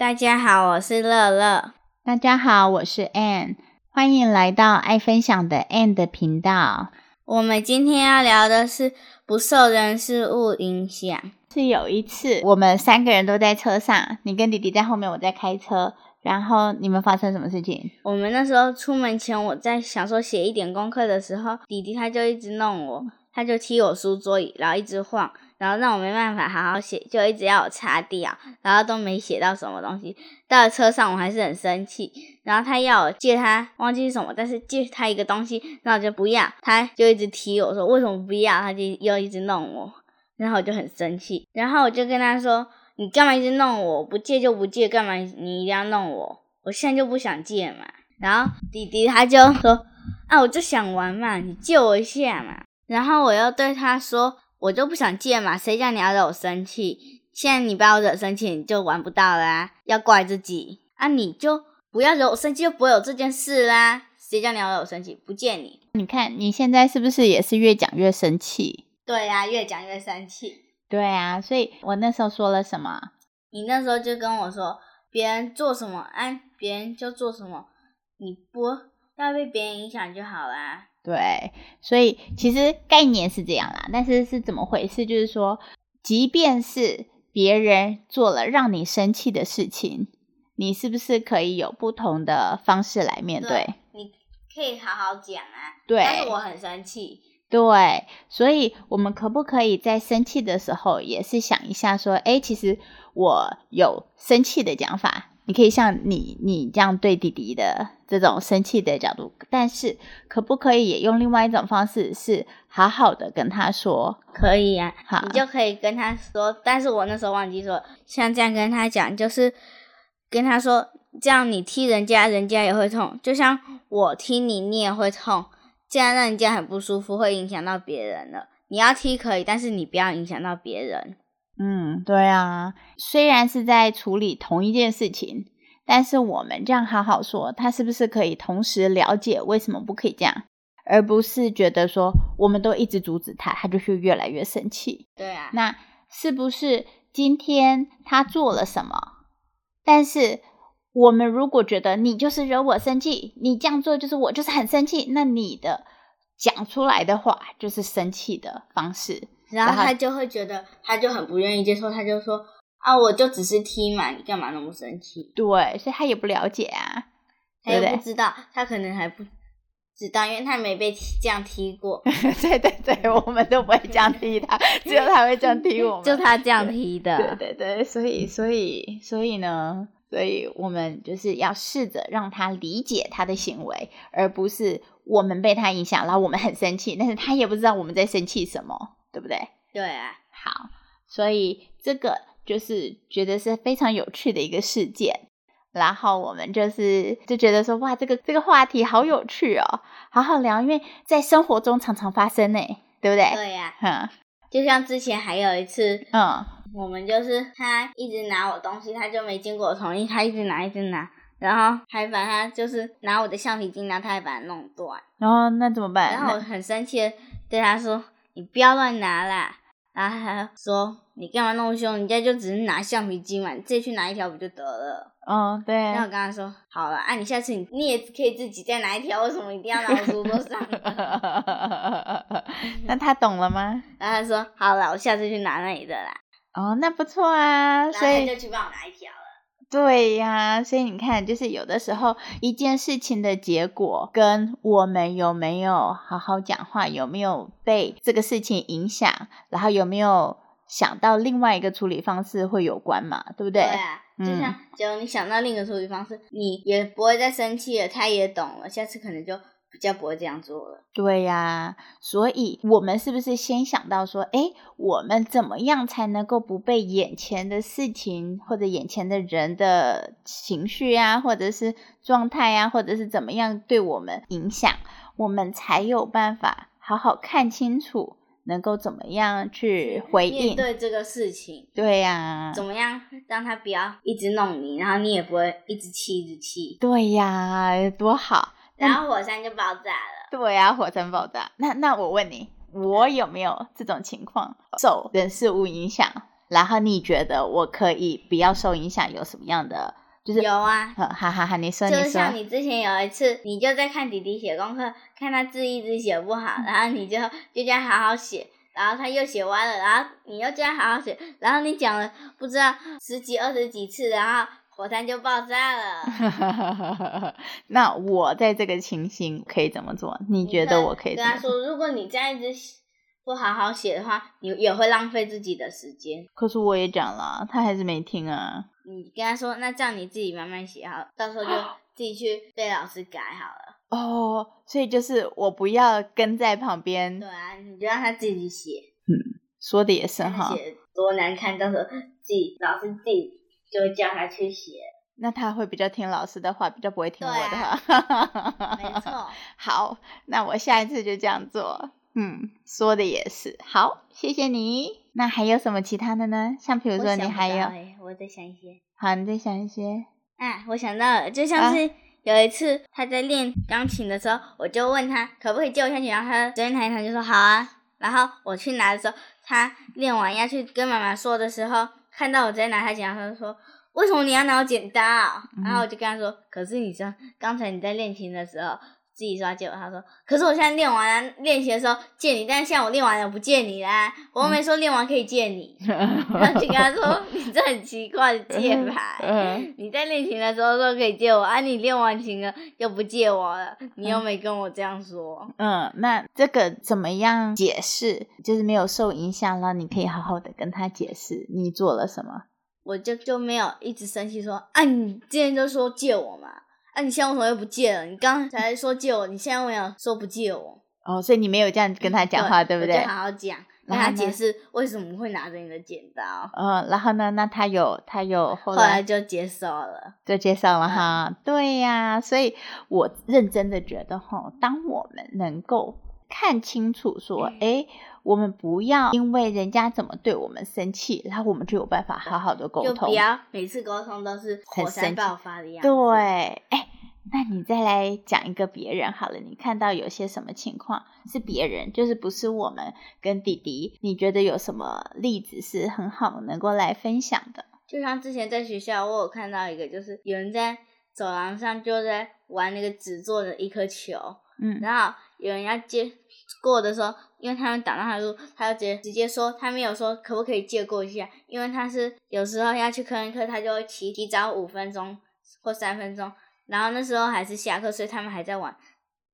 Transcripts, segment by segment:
大家好，我是乐乐。大家好，我是 Ann，欢迎来到爱分享的 Ann 的频道。我们今天要聊的是不受人事物影响。是有一次，我们三个人都在车上，你跟弟弟在后面，我在开车。然后你们发生什么事情？我们那时候出门前，我在想说写一点功课的时候，弟弟他就一直弄我，他就踢我书桌椅，然后一直晃，然后让我没办法好好写，就一直要我擦掉，然后都没写到什么东西。到了车上，我还是很生气，然后他要我借他，忘记是什么，但是借他一个东西，那我就不要，他就一直踢我说为什么不要，他就又一直弄我，然后我就很生气，然后我就跟他说。你干嘛一直弄我？不借就不借，干嘛你一定要弄我？我现在就不想借嘛。然后弟弟他就说：“啊，我就想玩嘛，你借我一下嘛。”然后我又对他说：“我就不想借嘛，谁叫你要惹我生气？现在你把我惹生气，你就玩不到啦，要怪自己啊！你就不要惹我生气，就不会有这件事啦。谁叫你要惹我生气？不借你。你看你现在是不是也是越讲越生气？对呀，越讲越生气。”对啊，所以我那时候说了什么？你那时候就跟我说，别人做什么，哎，别人就做什么，你不要被别人影响就好啦。对，所以其实概念是这样啦，但是是怎么回事？就是说，即便是别人做了让你生气的事情，你是不是可以有不同的方式来面对？你可以好好讲啊。对。但是我很生气。对，所以我们可不可以在生气的时候，也是想一下说，哎，其实我有生气的讲法。你可以像你你这样对弟弟的这种生气的角度，但是可不可以也用另外一种方式，是好好的跟他说？可以呀，好，你就可以跟他说。但是我那时候忘记说，像这样跟他讲，就是跟他说，这样你踢人家，人家也会痛；就像我踢你，你也会痛。这样让人家很不舒服，会影响到别人了。你要踢可以，但是你不要影响到别人。嗯，对啊。虽然是在处理同一件事情，但是我们这样好好说，他是不是可以同时了解为什么不可以这样，而不是觉得说我们都一直阻止他，他就是越来越生气。对啊。那是不是今天他做了什么？但是。我们如果觉得你就是惹我生气，你这样做就是我就是很生气，那你的讲出来的话就是生气的方式，然后他就会觉得他就很不愿意接受，他就说啊，我就只是踢嘛，你干嘛那么生气？对，所以他也不了解啊，他也不知道，他可能还不知道，因为他没被这样踢过。对对对，我们都不会这样踢他，只有他会这样踢我们，就他这样踢的。对对对，所以所以所以呢？所以我们就是要试着让他理解他的行为，而不是我们被他影响，然后我们很生气，但是他也不知道我们在生气什么，对不对？对啊。好，所以这个就是觉得是非常有趣的一个事件，然后我们就是就觉得说，哇，这个这个话题好有趣哦，好好聊，因为在生活中常常发生呢，对不对？对呀。嗯，就像之前还有一次，嗯。我们就是他一直拿我东西，他就没经过我同意，他一直拿一直拿，然后还把他就是拿我的橡皮筋，然后他还把它弄断。然后那怎么办？然后我很生气的对他说：“你不要乱拿啦！”然后他说：“你干嘛那么凶？人家就只是拿橡皮筋嘛，你自己去拿一条不就得了？”哦，对。然后我跟他说：“好了，啊，你下次你你也可以自己再拿一条，为什么一定要拿我书桌上？” 那他懂了吗？然后他说：“好了，我下次去拿那里的啦。”哦，那不错啊，所以就去帮我拿一条了。对呀，所以你看，就是有的时候一件事情的结果跟我们有没有好好讲话，有没有被这个事情影响，然后有没有想到另外一个处理方式会有关嘛？对不对？对啊，就像假如你想到另一个处理方式，你也不会再生气了，他也懂了，下次可能就。比较不会这样做了。对呀，所以我们是不是先想到说，哎，我们怎么样才能够不被眼前的事情或者眼前的人的情绪啊，或者是状态啊，或者是怎么样对我们影响，我们才有办法好好看清楚，能够怎么样去回应对这个事情？对呀，怎么样让他不要一直弄你，然后你也不会一直气一直气？对呀，多好。然后火山就爆炸了。对呀，火山爆炸。那那我问你，我有没有这种情况受人事物影响，然后你觉得我可以不要受影响，有什么样的？就是有啊，呃哈哈哈，你说你说就像，你之前有一次，你就在看弟弟写功课，看他字一直写不好，然后你就就叫他好好写，然后他又写歪了，然后你又叫他好好写，然后你讲了不知道十几二十几次，然后火山就爆炸了。那我在这个情形可以怎么做？你觉得我可以怎么做？跟他说，如果你这样一直写不好好写的话，你也会浪费自己的时间。可是我也讲了，他还是没听啊。你跟他说，那这样你自己慢慢写好，到时候就自己去被老师改好了。哦，所以就是我不要跟在旁边对，啊，你就让他自己写，嗯说的也是哈。写多难看，到时候自己老师自己就会叫他去写。那他会比较听老师的话，比较不会听我的话。没错，好，那我下一次就这样做。嗯，说的也是。好，谢谢你。那还有什么其他的呢？像比如说你还有，我再想一些。好，你再想一些。啊，我想到了，就像是有一次他在练钢琴的时候，我就问他可不可以借我下去，然后他随便弹一弹就说好啊。然后我去拿的时候，他练完要去跟妈妈说的时候，看到我在拿他剪刀，他就说为什么你要拿我剪刀？然后我就跟他说，可是你说刚才你在练琴的时候。自己说要借我，他说：“可是我现在练完了，练习的时候借你，但是现在我练完了不借你啦，我又没说练完可以借你。然后就跟他说：“你这很奇怪的借法，嗯你在练琴的时候说可以借我，啊，你练完琴了又不借我了，你又没跟我这样说。嗯，那这个怎么样解释？就是没有受影响了，你可以好好的跟他解释你做了什么。我就就没有一直生气说，啊，你之前就说借我嘛，啊，你现在为什么又不借了？你刚才说借我，你现在为什么说不借我？哦，所以你没有这样跟他讲话，对不对我就？好好讲，跟他解释为什么会拿着你的剪刀，嗯，然后呢？那他有他有后后来来就接受了。就接受了嗯哈。对呀，所以我认真的觉得哈，当我们能够看清楚说，嗯诶，我们不要因为人家怎么对我们生气，然后我们就有办法好好的沟通就不。要每次沟通都是火山爆发的样子。对，哎，那你再来讲一个别人好了，你看到有些什么情况是别人，就是不是我们跟弟弟，你觉得有什么例子是很好能够来分享的？就像之前在学校，我有看到一个，就是有人在走廊上就在玩那个纸做的一颗球，嗯然后有人要借过的时候，因为他们挡到他的路，他就直接直接说他没有说可不可以借过一下，因为他是有时候要去科任课，他就会提提早五分钟或三分钟，然后那时候还是下课，所以他们还在玩，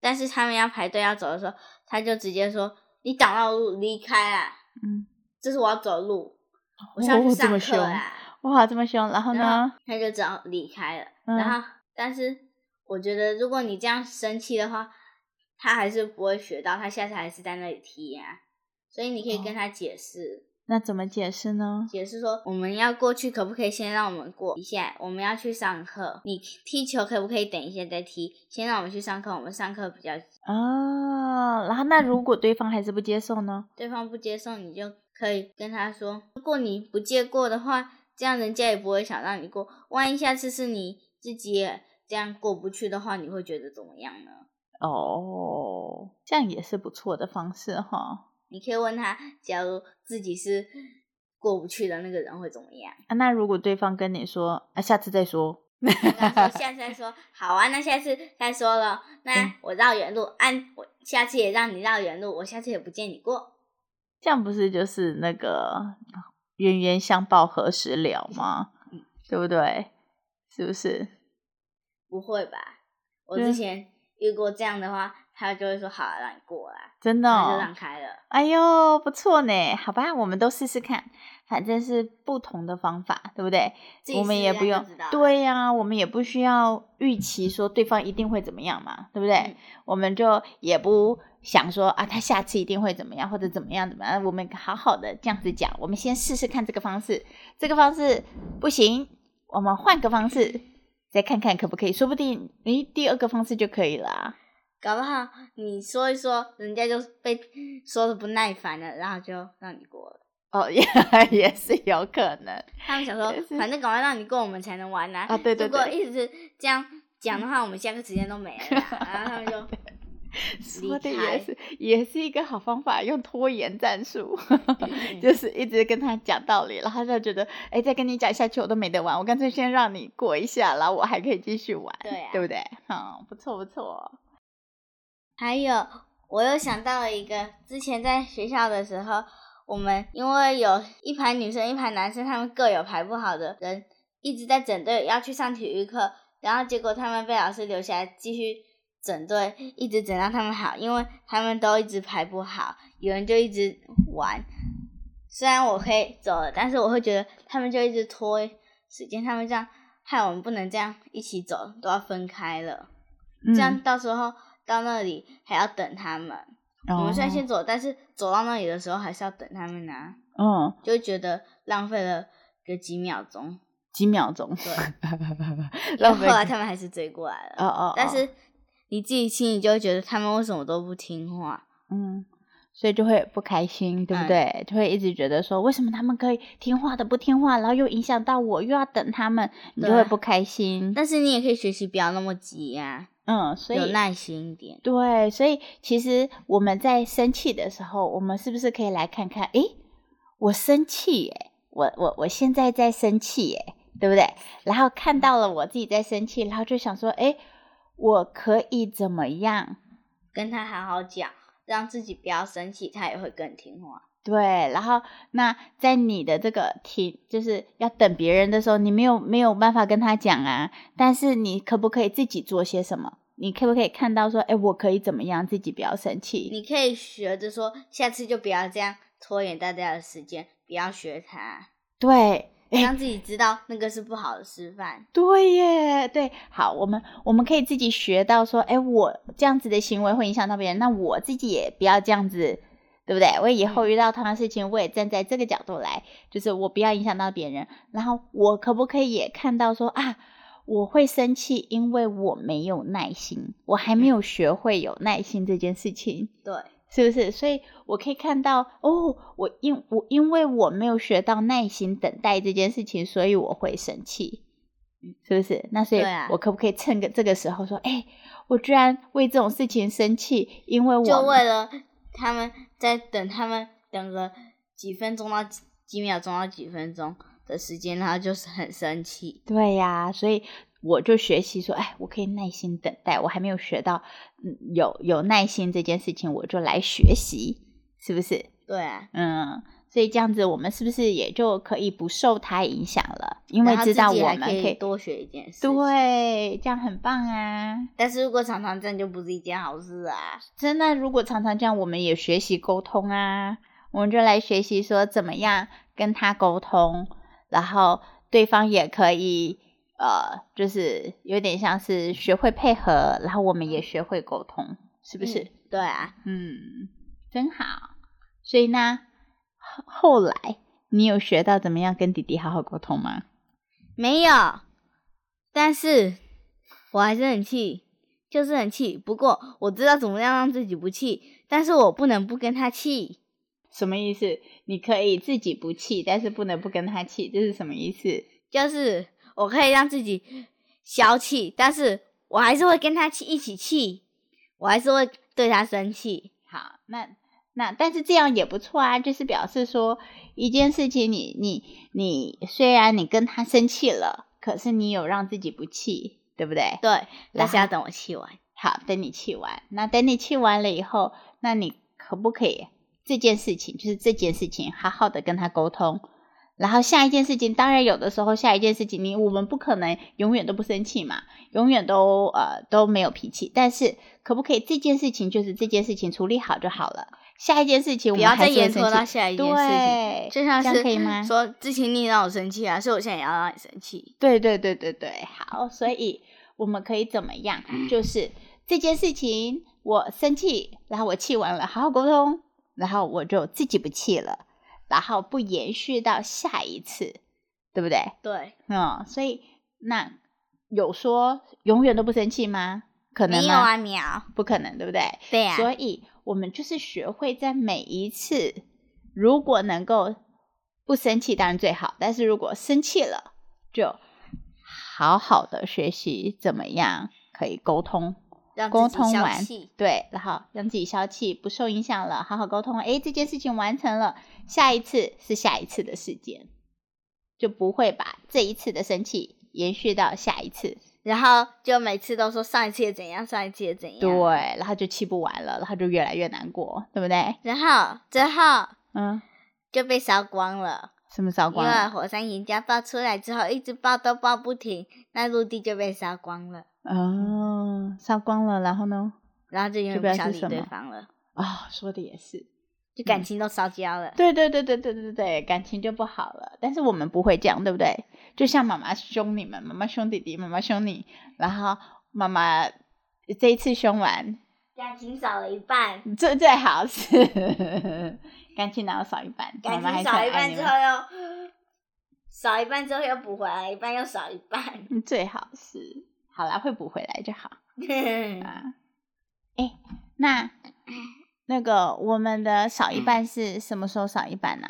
但是他们要排队要走的时候，他就直接说你挡到路离开啦，嗯，这是我要走的路，我是要去上课啦。哇，这么凶，然后呢后？他就只好离开了。嗯然后，但是我觉得，如果你这样生气的话，他还是不会学到，他下次还是在那里踢呀、所以你可以跟他解释，那怎么解释呢？解释说我们要过去，可不可以先让我们过一下？我们要去上课，你踢球可不可以等一下再踢？先让我们去上课，我们上课比较。哦，然后那如果对方还是不接受呢？对方不接受，你就可以跟他说，如果你不借过的话，这样人家也不会想让你过。万一下次是你自己也这样过不去的话，你会觉得怎么样呢？哦，这样也是不错的方式哈。你可以问他，假如自己是过不去的那个人会怎么样？啊，那如果对方跟你说啊，下次再说，下次再说，好啊，那下次再说了。那我绕远路，按我下次也让你绕远路，我下次也不见你过。这样不是就是那个冤冤相报何时了吗？嗯对不对？是不是？不会吧？我之前遇过这样的话，他就会说好、啊，让你过来，真的、就哦让？开了。哎呦，不错呢。好吧，我们都试试看，反正是不同的方法，对不对？我们也不用对呀、我们也不需要预期说对方一定会怎么样嘛，对不对？嗯我们就也不想说啊，他下次一定会怎么样，或者怎么样怎么样。我们好好的这样子讲，我们先试试看这个方式，这个方式不行，我们换个方式，再看看可不可以，说不定诶第二个方式就可以了啊。搞不好你说一说，人家就被说的不耐烦了，然后就让你过了。哦，也也是有可能他们想说反正赶快让你过，我们才能玩呐、啊对对如果对一直这样讲的话，我们下课时间都没了。然后他们就 说的也是，也是一个好方法，用拖延战术，就是一直跟他讲道理，然后他就觉得，哎，再跟你讲下去我都没得玩，我干脆先让你过一下，然后我还可以继续玩，对啊对不对？嗯，不错不错，还有，我又想到了一个，之前在学校的时候，我们因为有一排女生，一排男生，他们各有排不好的人，一直在整队要去上体育课，然后结果他们被老师留下来继续整队，一直整到他们好，因为他们都一直排不好，有人就一直玩。虽然我可以走了，但是我会觉得他们就一直拖时间，他们这样害我们不能这样一起走，都要分开了。这样嗯到时候到那里还要等他们。我们虽然哦先走，但是走到那里的时候还是要等他们啊，嗯就觉得浪费了个几秒钟。几秒钟，对，然浪费后后来他们还是追过来了。哦哦，哦但是你自己心里就会觉得他们为什么都不听话？嗯，所以就会不开心，对不嗯对？就会一直觉得说，为什么他们可以听话的不听话，然后又影响到我，又要等他们，你就会不开心。但是你也可以学习不要那么急呀、嗯，所以有耐心一点。对，所以其实我们在生气的时候，我们是不是可以来看看？诶，我生气耶，我我我现在在生气耶，对不对？然后看到了我自己在生气，然后就想说，诶，我可以怎么样？跟他好好讲，让自己不要生气，他也会更听话。对，然后那在你的这个题，就是要等别人的时候，你没有没有办法跟他讲啊，但是你可不可以自己做些什么？你可不可以看到说，哎，我可以怎么样，自己不要生气？你可以学着说，下次就不要这样拖延大家的时间，不要学他，对，哎，让自己知道那个是不好的示范。对耶，对，好，我们我们可以自己学到说，哎，我这样子的行为会影响到别人，那我自己也不要这样子，对不对？我以后遇到同样的事情，我也站在这个角度来，就是我不要影响到别人，然后我可不可以也看到说啊，我会生气，因为我没有耐心，我还没有学会有耐心这件事情。对，是不是？所以我可以看到，哦，我因我因为我没有学到耐心等待这件事情，所以我会生气，是不是？那所以我可不可以趁个这个时候说，哎、我居然为这种事情生气，因为我就为了他们在等他们等个几分钟到几几秒钟到几分钟的时间，然后就是很生气。对呀、所以我就学习说，哎，我可以耐心等待，我还没有学到，嗯，有有耐心这件事情，我就来学习，是不是？对啊，嗯，所以这样子，我们是不是也就可以不受他影响了？因为知道我们可以可多学一件事。，对，这样很棒啊！但是如果常常这样，就不是一件好事啊。真的，如果常常这样，我们也学习沟通啊，我们就来学习说怎么样跟他沟通，然后对方也可以呃，就是有点像是学会配合，然后我们也学会沟通，是不是？嗯对啊，嗯，真好。所以呢，后后来你有学到怎么样跟弟弟好好沟通吗？没有，但是我还是很气，就是很气。不过我知道怎么样让自己不气，但是我不能不跟他气。什么意思？你可以自己不气，但是不能不跟他气，这是什么意思？就是我可以让自己消气，但是我还是会跟他气一起气，我还是会对他生气。好，那那但是这样也不错啊，就是表示说一件事情你，你你虽然你跟他生气了，可是你有让自己不气，对不对？对，但是要等我气完。好，等你气完，那等你气完了以后，那你可不可以这件事情，就是这件事情，好好的跟他沟通。然后下一件事情，当然有的时候下一件事情，你我们不可能永远都不生气嘛，永远都呃都没有脾气。但是可不可以这件事情就是这件事情处理好就好了？下一件事情我们不要再延拖到气。下一件事情，对，就像是可以吗说之前你让我生气啊，所以我现在也要让你生气。对对对对对，好，所以我们可以怎么样？就是这件事情我生气，然后我气完了，好好沟通，然后我就自己不气了，然后不延续到下一次，对不对？对，嗯，所以那有说永远都不生气吗？可能吗？没有啊，秒。不可能，对不对？对啊，所以我们就是学会在每一次，如果能够不生气，当然最好。但是如果生气了，就好好的学习怎么样可以沟通，沟让自己通完，对，然后让自己消气，不受影响了，好好沟通，哎，这件事情完成了，下一次是下一次的事件，就不会把这一次的生气延续到下一次。然后就每次都说上一次也怎样，上一次也怎样。对，然后就气不完了，然后就越来越难过，对不对？然后最后嗯，就被烧光了，什么烧光因为？火山岩浆爆出来之后，一直爆都爆不停，那陆地就被烧光了，哦，烧光了，然后呢？然后就永这表远不想理对方了，啊、说的也是。就感情都烧焦了。对对对对对对对，感情就不好了。但是我们不会这样，对不对？就像妈妈凶你们，妈妈凶弟弟，妈妈凶你，然后妈妈这一次凶完，感情少了一半，最最好是感情哪有少一半？妈感情少一半之后又少一半之后又补回来一半，又少一半。嗯最好是好啦，会补回来就好 啊。哎，那 那个我们的少一半是什么时候少一半呢、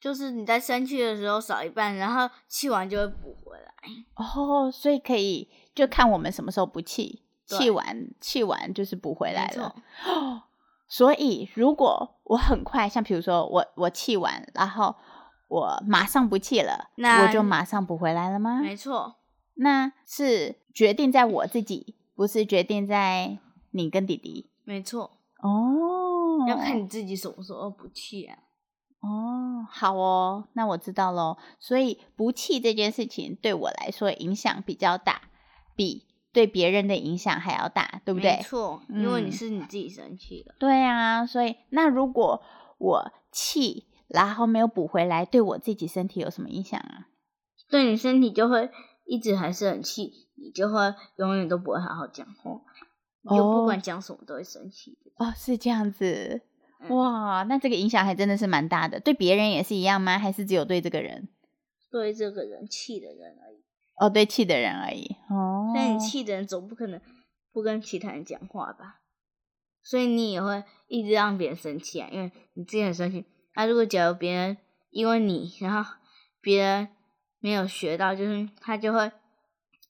就是你在生气的时候少一半，然后气完就会补回来。哦，所以可以就看我们什么时候不气，对气完气完就是补回来了错。所以如果我很快，像比如说我我气完，然后我马上不气了，那我就马上补回来了吗？没错，那是决定在我自己，不是决定在你跟弟弟没错，哦。要看你自己什么时候不气啊。哦，好哦，那我知道喽。所以不气这件事情对我来说影响比较大，比对别人的影响还要大，对不对没？错，因为你嗯是你自己生气了。对啊，所以那如果我气，然后没有补回来，对我自己身体有什么影响啊？对你身体就会一直还是很气，你就会永远都不会好好讲话，你就哦不管讲什么都会生气的。哦，是这样子，嗯哇，那这个影响还真的是蛮大的。对别人也是一样吗？还是只有对这个人？对这个人气的人而已，哦，对气的人而已。哦，但你气的人总不可能不跟其他人讲话吧？所以你也会一直让别人生气啊，因为你自己很生气。那、如果假如别人因为你，然后别人没有学到，就是他就会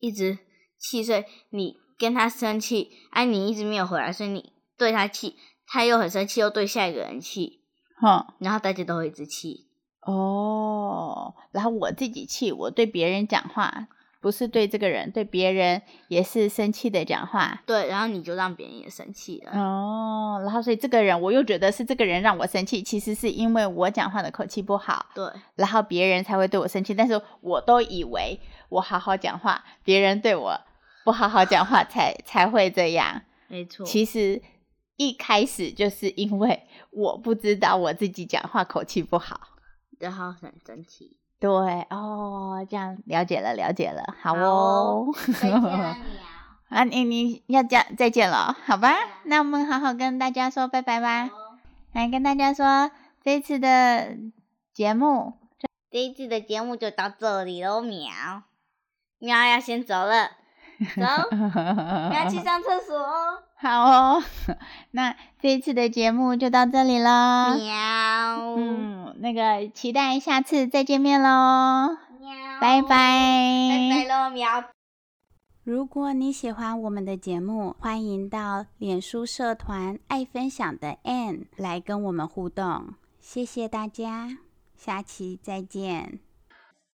一直气，所以你跟他生气，哎、你一直没有回来，所以你对他气，他又很生气，又对下一个人气，哼。然后大家都会一直气。哦，然后我自己气，我对别人讲话，不是对这个人，对别人也是生气的讲话。对，然后你就让别人也生气了。哦，然后所以这个人我又觉得是这个人让我生气，其实是因为我讲话的口气不好，对，然后别人才会对我生气。但是我都以为我好好讲话，别人对我不好好讲话才才会这样。没错。其实一开始就是因为我不知道我自己讲话口气不好。然后很生气。对哦，这样了解了，了解了，好好哦。再见了，啊，你你要讲再见了，好吧？那我们好好跟大家说拜拜吧。好来跟大家说，这次的节目，这一次的节目就到这里喽，喵。喵要先走了，走，喵去上厕所哦。好哦。那这一次的节目就到这里喽。喵，嗯，那个期待下次再见面喽，喵，拜拜，拜拜喽，喵。如果你喜欢我们的节目，欢迎到脸书社团“爱分享的 Ann” 来跟我们互动。谢谢大家，下期再见。